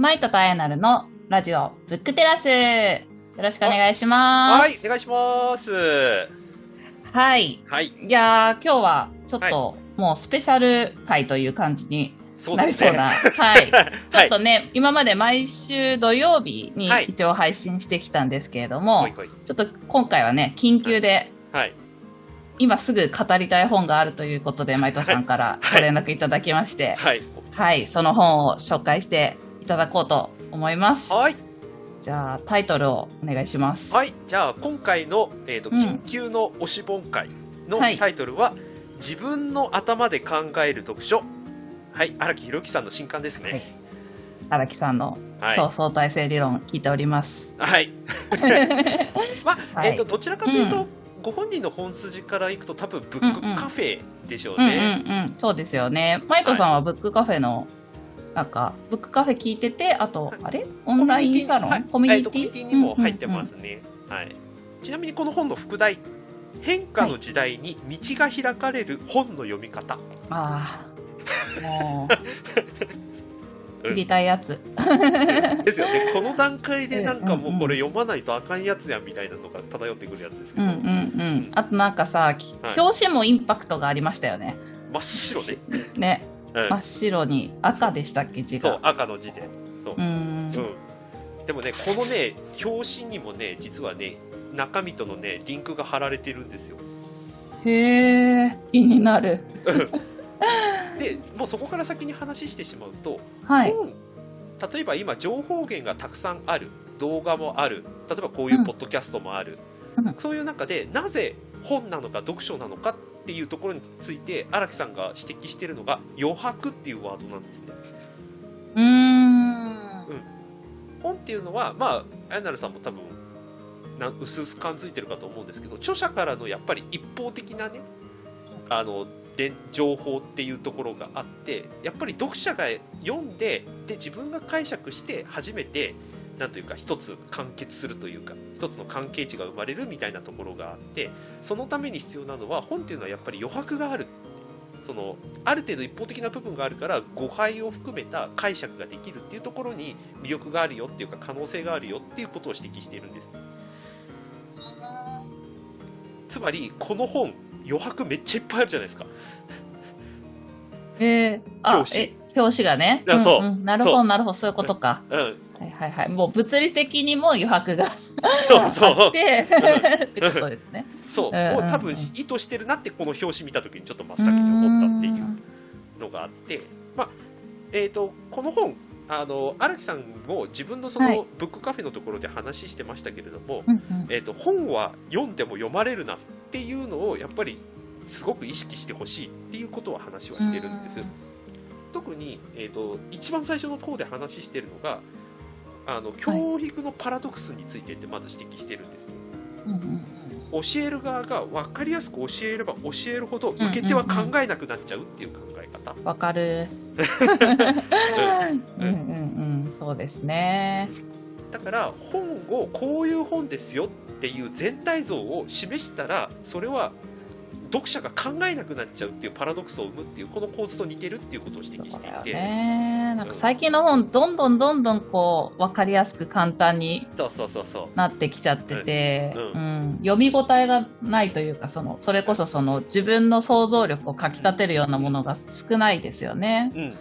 マイトとアヤナルのラジオブックテラス。よろしくお願いします。はい、お願いします。はい。はい、いやー、今日はちょっと、もうスペシャル回という感じに。なりそうな。はい。ちょっとね、ね、今まで毎週土曜日にはい一応配信してきたんですけれども、ほいちょっと今回はね、緊急で、はい、今すぐ語りたい本があるということで、マイトさんからはいご連絡いただきまして、はい、はい、その本を紹介していただこうと思います。はい、じゃあ、タイトルをお願いします。はい、じゃあ今回のえっ、とうん緊急の推し本会のはいタイトルは、自分の頭で考える読書。はい、荒木宏樹さんの新刊ですね。荒木さんのはい、超相対性理論聞いております。はい、まあ、はいえっ、とどちらかというと、うご本人の本筋からいくと多分ブックカフェでしょううんうんね。うん、そうですよね。マイトさんはブックカフェの、なんか、ブックカフェ聞いてて、あと、あれ？オンラインサロン、はいコミュニティ、えーとコミュニティにも入ってますね、はい、ちなみにこの本の副題「変化の時代に道が開かれる本の読み方」うんうんああ、もう、うん。知りたいやつ。ですよね。この段階でなんかうんうんもうこれ読まないとあかんやつやみたいなのが漂ってくるやつですけど、うんうんうん。あとなんかさ、きはい。表紙もインパクトがありましたよね。真っ白ね、ね、うん。真っ白に赤でしたっけ、字そうが。赤の字で、う。ーん。うん、でもねこのね表紙にもね実はね中身とのねリンクが貼られてるんですよ。へえ、気になる。でもうそこから先に話してしまうと、はい。本例えば今情報源がたくさんある動画もある例えばこういうポッドキャストもある、うん。そういう中でなぜ本なのか読書なのかっていうところについて荒木さんが指摘しているのが余白っていうワードなんですね。うーん。本っていうのはまああやなるさんも多分なん薄々感づいてるかと思うんですけど著者からのやっぱり一方的なねあので情報っていうところがあってやっぱり読者が読んでで自分が解釈して初めてなんというか一つ完結するというか一つの関係値が生まれるみたいなところがあってそのために必要なのは本っていうのはやっぱり余白があるそのある程度一方的な部分があるから誤解を含めた解釈ができるっていうところに魅力があるよっていうか可能性があるよっていうことを指摘しているんです。つまりこの本余白めっちゃいっぱいあるじゃないですか。えー、あえ、表紙がね。あそう。んなるほど、なるほど、そういうことか。うん。はいはいはい。もう物理的にも余白がそうそ あっうて、ってことですね。そう、うんうんうん。もう多分意図してるなってこの表紙見た時にちょっと真っ先に思ったっていうのがあって、まあえー、とこの本あの荒木さんも自分のそはい。のブックカフェのところで話してましたけれども、うんうん。えー、と本は読んでも読まれるなっていうのをやっぱりすごく意識してほしいっていうことは話はしてるんです。特に、えー、と一番最初の方で話してるのがあの教育のパラドックスについてってまず指摘してるんですね。うんうん教える側が分かりやすく教えれば教えるほど受け手は考えなくなっちゃうっていう考え方、わかる。うん うんうん、そうですね。だから本をこういう本ですよっていう全体像を示したらそれは読者が考えなくなっちゃうっていうパラドックスを生むっていうこの構図と似てるっていうことを指摘していて、ね。なんか最近の本、どんどんどんどんこう、わかりやすく簡単にそうそうそうそう。なってきちゃってて、うん。うん。読み応えがないというか、その、それこそその自分の想像力をかき立てるようなものが少ないですよね。うん。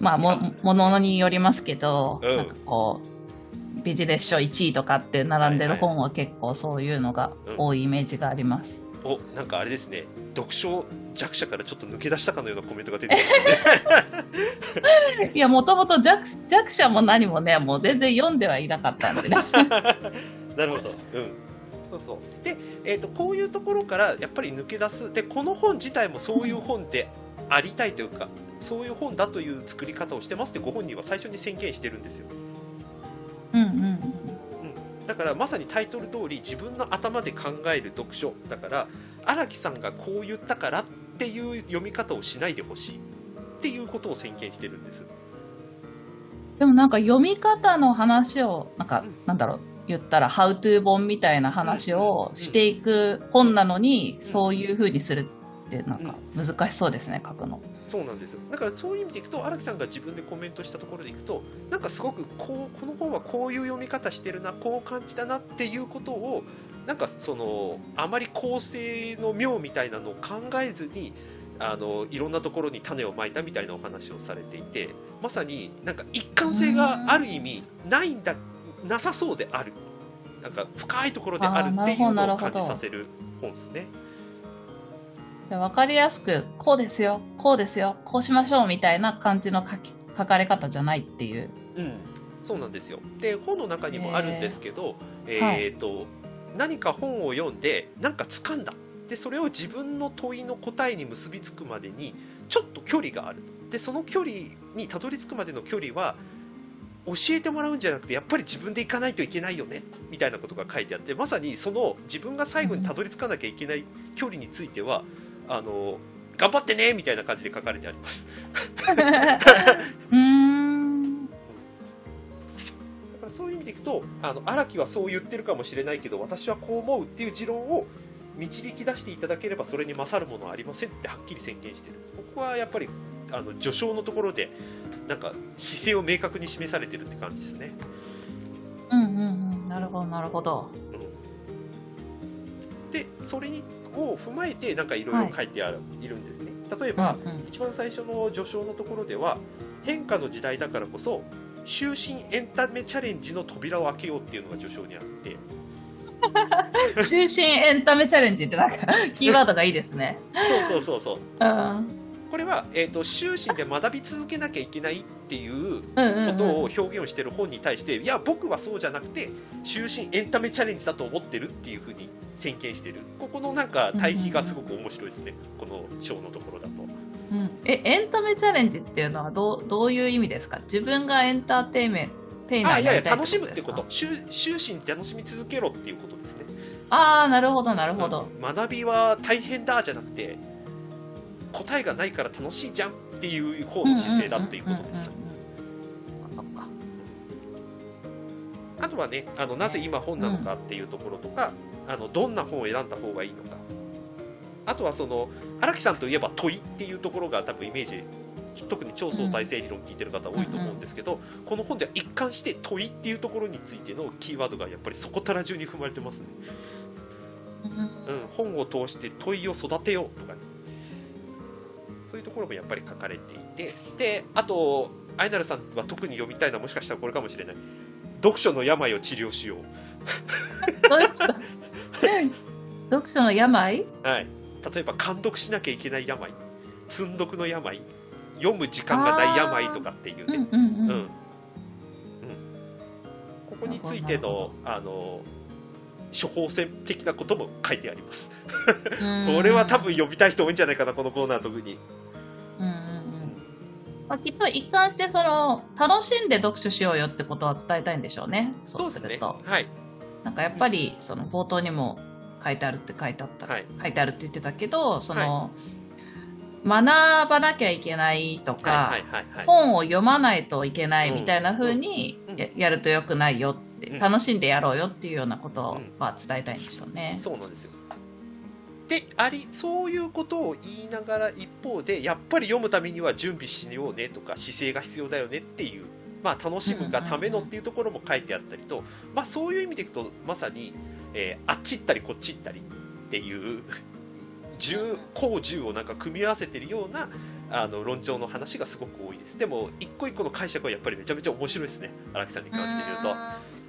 まあ、も、ものによりますけど、うん。なんかこう、ビジネス書1位とかって並んでる本は結構そういうのが多いイメージがあります。おなんかあれですね読書弱者からちょっと抜け出したかのようなコメントが出てきますね いや、もともと弱弱者も何もね、もう全然読んではいなかったんでね。なるほど。うん。そうそう。で、えっ、と、こういうところからやっぱり抜け出す。で、この本自体もそういう本でありたいというか、そういう本だという作り方をしてますってご本人は最初に宣言してるんですよ。からまさにタイトル通り自分の頭で考える読書だから荒木さんがこう言ったからっていう読み方をしないでほしいっていうことを宣言してるんです。でもなんか読み方の話を、なんかうん、なんだろう、言ったら、ハウトゥー本みたいな話をしていく本なのに、そういう風にするって、なんか難しそうですね、書くの。そうなんですよ。だからそういう意味でいくと荒木さんが自分でコメントしたところでいくとなんかすごくこうこの本はこういう読み方してるなこう感じたなっていうことをなんかそのあまり構成の妙みたいなのを考えずにあのいろんなところに種をまいたみたいなお話をされていてまさになんか一貫性がある意味ないんだなさそうである。なんか深いところであるっていうのを感じさせる本ですね。わかりやすく、こうですよ、こうですよ、こうしましょうみたいな感じの書き書かれ方じゃないっていう。うん、そうなんですよ。で、本の中にもあるんですけど、えー、と、何か本を読んで、なんか掴んだ。で、それを自分の問いの答えに結びつくまでに、ちょっと距離がある。で、その距離にたどり着くまでの距離は、教えてもらうんじゃなくてやっぱり自分で行かないといけないよねみたいなことが書いてあってまさにその自分が最後にたどり着かなきゃいけない距離についてはあの頑張ってねみたいな感じで書かれてあります。うん。だからそういう意味でいくとあの荒木はそう言ってるかもしれないけど私はこう思うっていう持論を導き出していただければそれに勝るものはありませんってはっきり宣言してる。ここはやっぱりあの序章のところでなんか姿勢を明確に示されてるって感じですね。うんうんうん。なるほどなるほど、うん、でそれにを踏まえてなんかいろい。ろ書いてある、はい、いるんですね。例えば、うんうん、一番最初の序章のところでは変化の時代だからこそ終身エンタメチャレンジの扉を開けようっていうのが序章にあって。終身エンタメチャレンジってなんかキーワードがいいですね。そうそうそうそう、うんこれは、えーと、終身で学び続けなきゃいけないっていうことを表現をしている本に対して、いや僕はそうじゃなくて終身エンタメチャレンジだと思ってるっていうふうに宣言してる。ここのなんか対比がすごく面白いですね、この章のところだと。うん、えエンタメチャレンジっていうのはどうどういう意味ですか？自分がエンターテイメントあいやいや楽しむってこと。終身楽しみ続けろっていうことですね。ああなるほどなるほど、うん、学びは大変だじゃなくて答えがないから楽しいじゃんっていう方の姿勢だっていうことですあとはねあのなぜ今本なのかっていうところとか、うん、あのどんな本を選んだ方がいいのか。あとはその荒木さんといえば問いっていうところが多分イメージ特に超相対性理論聞いてる方多いと思うんですけど、うん、この本では一貫して問いっていうところについてのキーワードがやっぱりそこたら中に踏まれてますね、うん、うん、本を通して問いを育てようとかねそういうところもやっぱり書かれていてであとアイナルさんは特に読みたいのはもしかしたらこれかもしれない。読書の病を治療しよう。読書の病？はい。例えば監読しなきゃいけない病。積んどくの病。読む時間がない病とかっていうね。うんここについてのあの処方箋的なことも書いてあります。これは多分読みたい人多いんじゃないかなこのコーナー特にうんうんまあ、きっと一貫してその楽しんで読書しようよってことは伝えたいんでしょうね。そうすると、ね、はい、なんかやっぱりその冒頭にも書いてあるって書いてあった、はい、書いてあるって言ってたけどその、はい、学ばなきゃいけないとか、本を読まないといけないみたいな風にやるとよくないよって、うん、楽しんでやろうよっていうようなことは伝えたいんでしょうね。そうなんですよでありそういうことを言いながら一方でやっぱり読むためには準備しようねとか姿勢が必要だよねっていう、まあ、楽しむがためのっていうところも書いてあったりと、まあ、そういう意味でいくとまさに、えー、あっち行ったりこっち行ったりっていう10公10をなんか組み合わせてるようなあの論調の話がすごく多いですでも一個一個の解釈はやっぱりめちゃめちゃ面白いですね荒木さんに関してみると。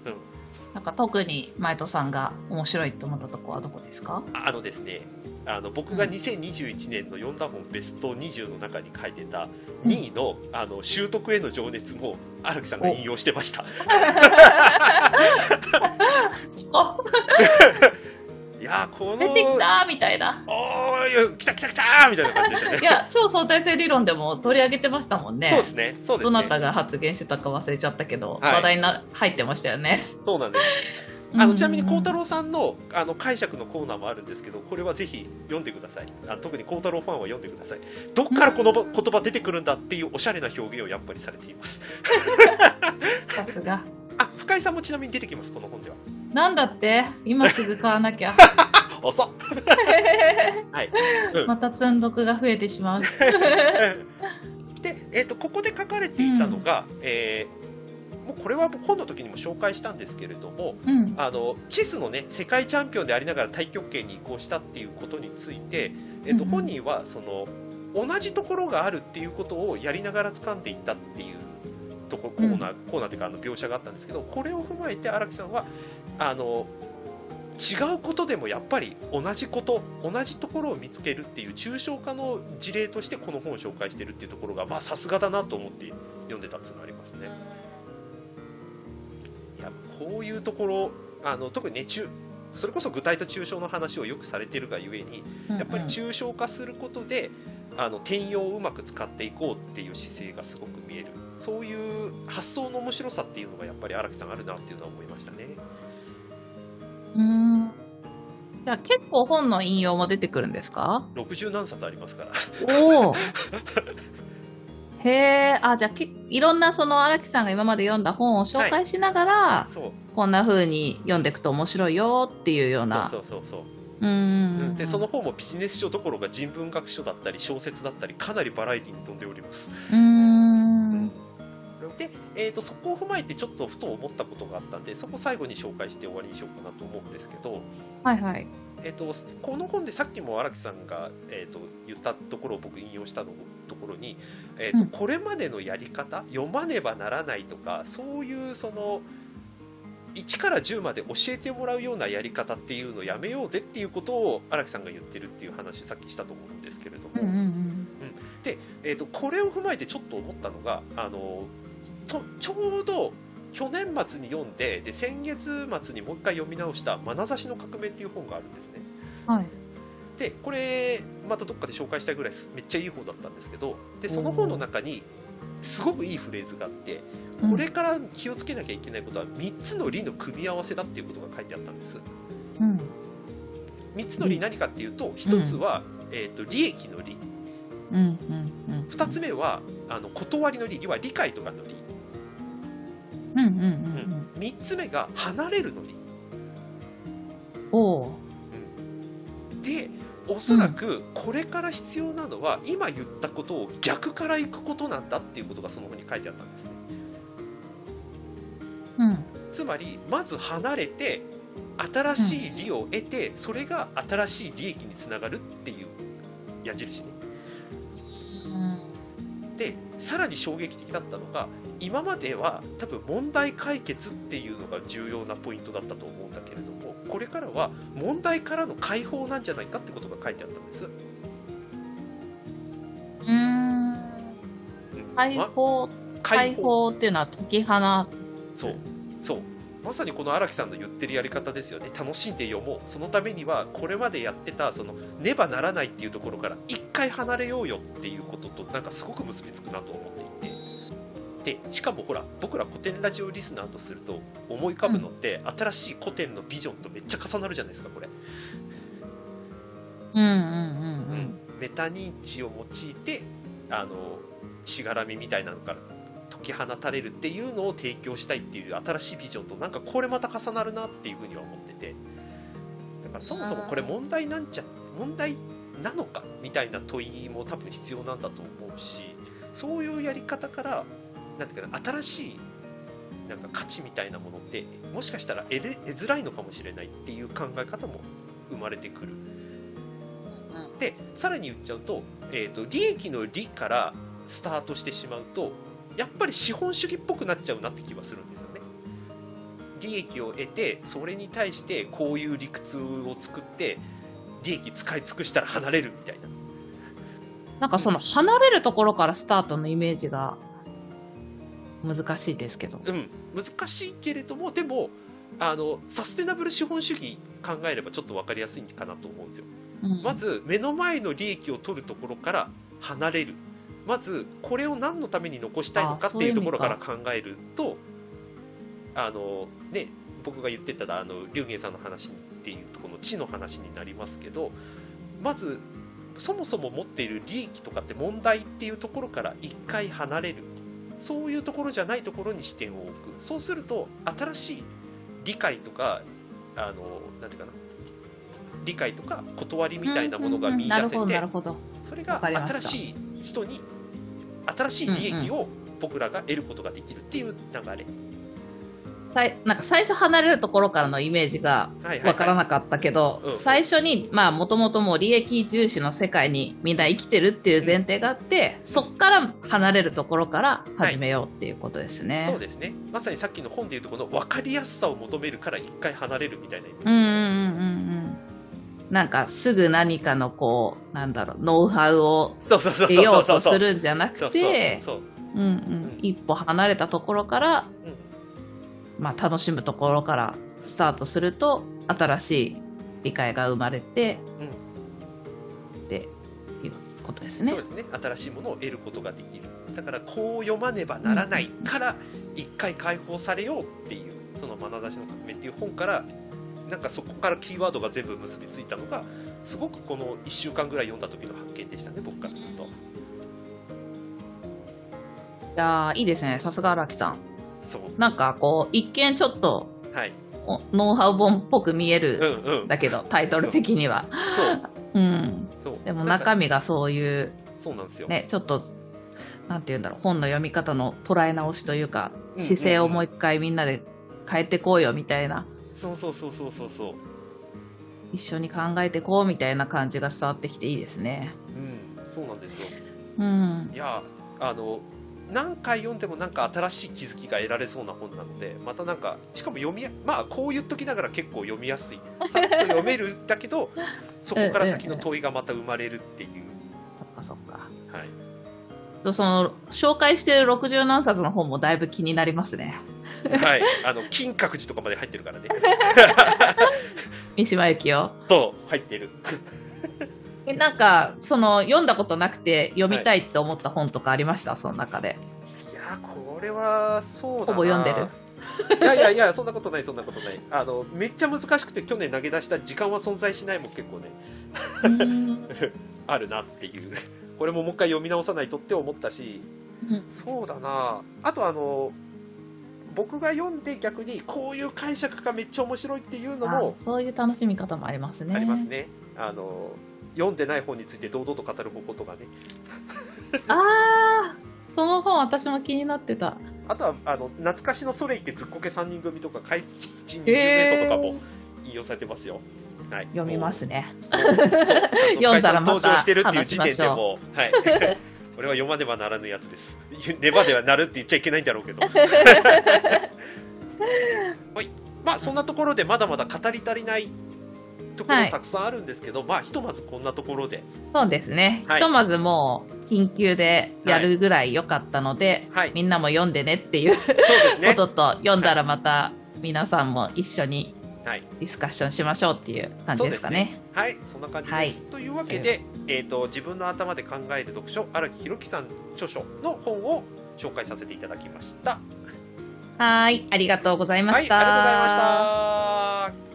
うんなんか特に前戸さんが面白いと思ったとこはどこですか？あのですねあの僕が2021年の読んだ本ベスト20の中に書いてた2位の,、あの習得への情熱も荒木さんが引用してました。いやこの出てきたみたいな。おーい来た来た来たみたいな感じでしたね。いや超相対性理論でも取り上げてましたもんね。そうですねそうですね。どなたが発言してたか忘れちゃったけど、はい、話題にな入ってましたよね。そうなんです。あのちなみに孝太郎さんのあの解釈のコーナーもあるんですけどこれはぜひ読んでください。あ特に孝太郎ファンは読んでください。どっからこの言葉出てくるんだっていうおしゃれな表現をやっぱりされています。さすがあ深井さんもちなみに出てきますこの本では。なんだって？今すぐ買わなきゃ。遅っ。はい、うん、また積んどくが増えてしまう。で、えーと、ここで書かれていたのが、うん、えーもうこれは本の時にも紹介したんですけれども、うん、あのチェスの、ね、世界チャンピオンでありながら太極拳に移行したっていうことについて、えーと、うん、本人はその同じところがあるっていうことをやりながら掴んでいったっていうとこコーナー、コーナーというかあの描写があったんですけどこれを踏まえて荒木さんはあの違うことでもやっぱり同じこと同じところを見つけるっていう抽象化の事例としてこの本を紹介してるっていうところがまあさすがだなと思って読んでたっていうのがありますね。いやこういうところあの特にね中それこそ具体と抽象の話をよくされてるがゆえにやっぱり抽象化することで、あの転用をうまく使っていこうっていう姿勢がすごく見えるそういう発想の面白さっていうのがやっぱり荒木さんあるなっていうのは思いましたね。うんじゃあ結構本の引用も出てくるんですか ?60 何冊ありますから。おお へえ、あ、じゃあいろんなその荒木さんが今まで読んだ本を紹介しながら、はい、こんな風に読んでいくと面白いよっていうような。そうそうそうそううんでその本もビジネス書どころか人文学書だったり小説だったりかなりバラエティに富んでおります。うん。で、えーと、そこを踏まえてちょっとふと思ったことがあったんでそこ最後に紹介して終わりにしようかなと思うんですけど、はいはい。えーと、この本でさっきも荒木さんが、えーと、言ったところを僕引用したのところに、えーと、うん、これまでのやり方読まねばならないとかそういうその1から10まで教えてもらうようなやり方っていうのをやめようぜっていうことを荒木さんが言ってるっていう話さっきしたと思うんですけれども、うんうんうん、で、えーと、これを踏まえてちょっと思ったのがあのとちょうど去年末に読んでで先月末にもう一回読み直した「眼差しの革命」っていう本があるんですね。はい。でこれまたどっかで紹介したいぐらいめっちゃいい本だったんですけどでその本の中にすごくいいフレーズがあってこれから気をつけなきゃいけないことは3つの理の組み合わせだっていうことが書いてあったんです。うん、3つの理何かっていうと1つは、えーと、利益の利、うんうんうん、2つ目はあの断りの利要は理解とかの利、うんうんうんうん、3つ目が離れるの利。お、うん、でおそらくこれから必要なのは、今言ったことを逆からいくことなんだっていうことがその本に書いてあったんですね。うん、つまりまず離れて新しい利を得て、うん、それが新しい利益につながるっていう矢印ね。うん、でさらに衝撃的だったのが今までは多分問題解決っていうのが重要なポイントだったと思うんだけれどもこれからは問題からの解放なんじゃないかってことが書いてあったんです。うん。解放、ま、解放っていうのは解き放。そうそう。まさにこの荒木さんの言ってるやり方ですよね。楽しんで読もう。そのためにはこれまでやってたそのねばならないっていうところから一回離れようよっていうこととなんかすごく結びつくなと思っていて。でしかもほら僕ら古典ラジオリスナーとすると思い浮かぶのって、うん、新しい古典のビジョンとめっちゃ重なるじゃないですかこれ。うんうんうんうん、メタ認知を用いてあのしがらみみたいなのから解き放たれるっていうのを提供したいっていう新しいビジョンとなんかこれまた重なるなっていうふうには思っててだからそもそもこれ問題なんちゃ問題なのかみたいな問いも多分必要なんだと思うしそういうやり方からなんていうかな新しいなんか価値みたいなものってもしかしたら得づらいのかもしれないっていう考え方も生まれてくる。でさらに言っちゃうと,、えーと利益の利からスタートしてしまうとやっぱり資本主義っぽくなっちゃうなって気はするんですよね。利益を得てそれに対してこういう理屈を作って利益使い尽くしたら離れるみたいな。なんかその離れるところからスタートのイメージが難しいですけど。うん、難しいけれどもでもあのサステナブル資本主義考えればちょっと分かりやすいかなと思うんですよ。うん、まず目の前の利益を取るところから離れるまずこれを何のために残したいのかっていうところから考えるとあのね僕が言ってたあの龍玄さんの話っていうところの知の話になりますけどまずそもそも持っている利益とかって問題っていうところから一回離れる。そういうところじゃないところに視点を置く。そうすると新しい理解とかあのなんていうかな。理解とか断りみたいなものが見出せて、それが新しい人に新しい利益を僕らが得ることができるっていう流れ。なんか最初離れるところからのイメージが分からなかったけど、最初にもともともう利益重視の世界にみんな生きてるっていう前提があって、うん、そこから離れるところから始めようっていうことですね、はい、そうですね。まさにさっきの本でいうとこの分かりやすさを求めるから一回離れるみたいなうんうんうんうんなんかすぐ何かのこうなんだろうノウハウを得ようとするんじゃなくて一歩離れたところから、うん。まあ、楽しむところからスタートすると新しい理解が生まれて、うん、っていうことですね。そうですね。新しいものを得ることができる。だからこう読まねばならないから一回解放されようっていうその「眼差しの革命」っていう本からなんかそこからキーワードが全部結びついたのがすごくこの1週間ぐらい読んだ時の発見でしたね僕からすると。いやいいですね。さすが荒木さん。そう。なんかこう一見ちょっと、はい、ノウハウ本っぽく見える、うんうん、だけど タイトル的には。そう、うん、そう。でも中身がそういうそうなんですよ、ね、ちょっとなんて言うんだろう本の読み方の捉え直しというか、姿勢をもう一回みんなで変えてこうよみたいなそうそうそうそうそう。そう一緒に考えてこうみたいな感じが伝わってきていいですね。うんそうなんですよ、うん、いやあの何回読んでもなんか新しい気づきが得られそうな本なのでまたなんかしかも読みまあこう言っときながら結構読みやすい。さっと読めるだけど そこから先の問いがまた生まれるっていう、そっかそっか。はい。その紹介してる60何冊の本もだいぶ気になりますねはい。あの金閣寺とかまで入ってるからね。三島由紀夫？そう入ってる。えなんかその読んだことなくて読みたいって思った本とかありました、はい、その中で。いやこれはそうだほぼ読んでる？いやいやいやそんなことないそんなことない。あのめっちゃ難しくて去年投げ出した時間は存在しないも結構ね。あるなっていう。これももう一回読み直さないとって思ったし、うん、そうだな。あとあの僕が読んで逆にこういう解釈がめっちゃ面白いっていうのもそういう楽しみ方もありますね。ありますね。あの読んでない本について堂々と語る方法とかね。ああその本私も気になってた。あとはあの懐かしのソレイってずっこけ3人組とか怪人二十名奏とかも引用されてますよ、はい、読みますね。読んだらまた登場してるっていう時点でもはい 俺は読まねばならぬやつです。ねばではなるって言っちゃいけないんだろうけど。はい。まあそんなところでまだまだ語り足りないところたくさんあるんですけど、はい、まあひとまずこんなところで。そうですね、はい、ひとまずもう緊急でやるぐらい良かったので、はい、みんなも読んでねっていう ことと読んだらまた皆さんも一緒にディスカッションしましょうっていう感じですかね。はい、そんな感じです。というわけで、えーと、自分の頭で考える読書荒木宏樹さん著書の本を紹介させていただきました。はい、ありがとうございました。ありがとうございました。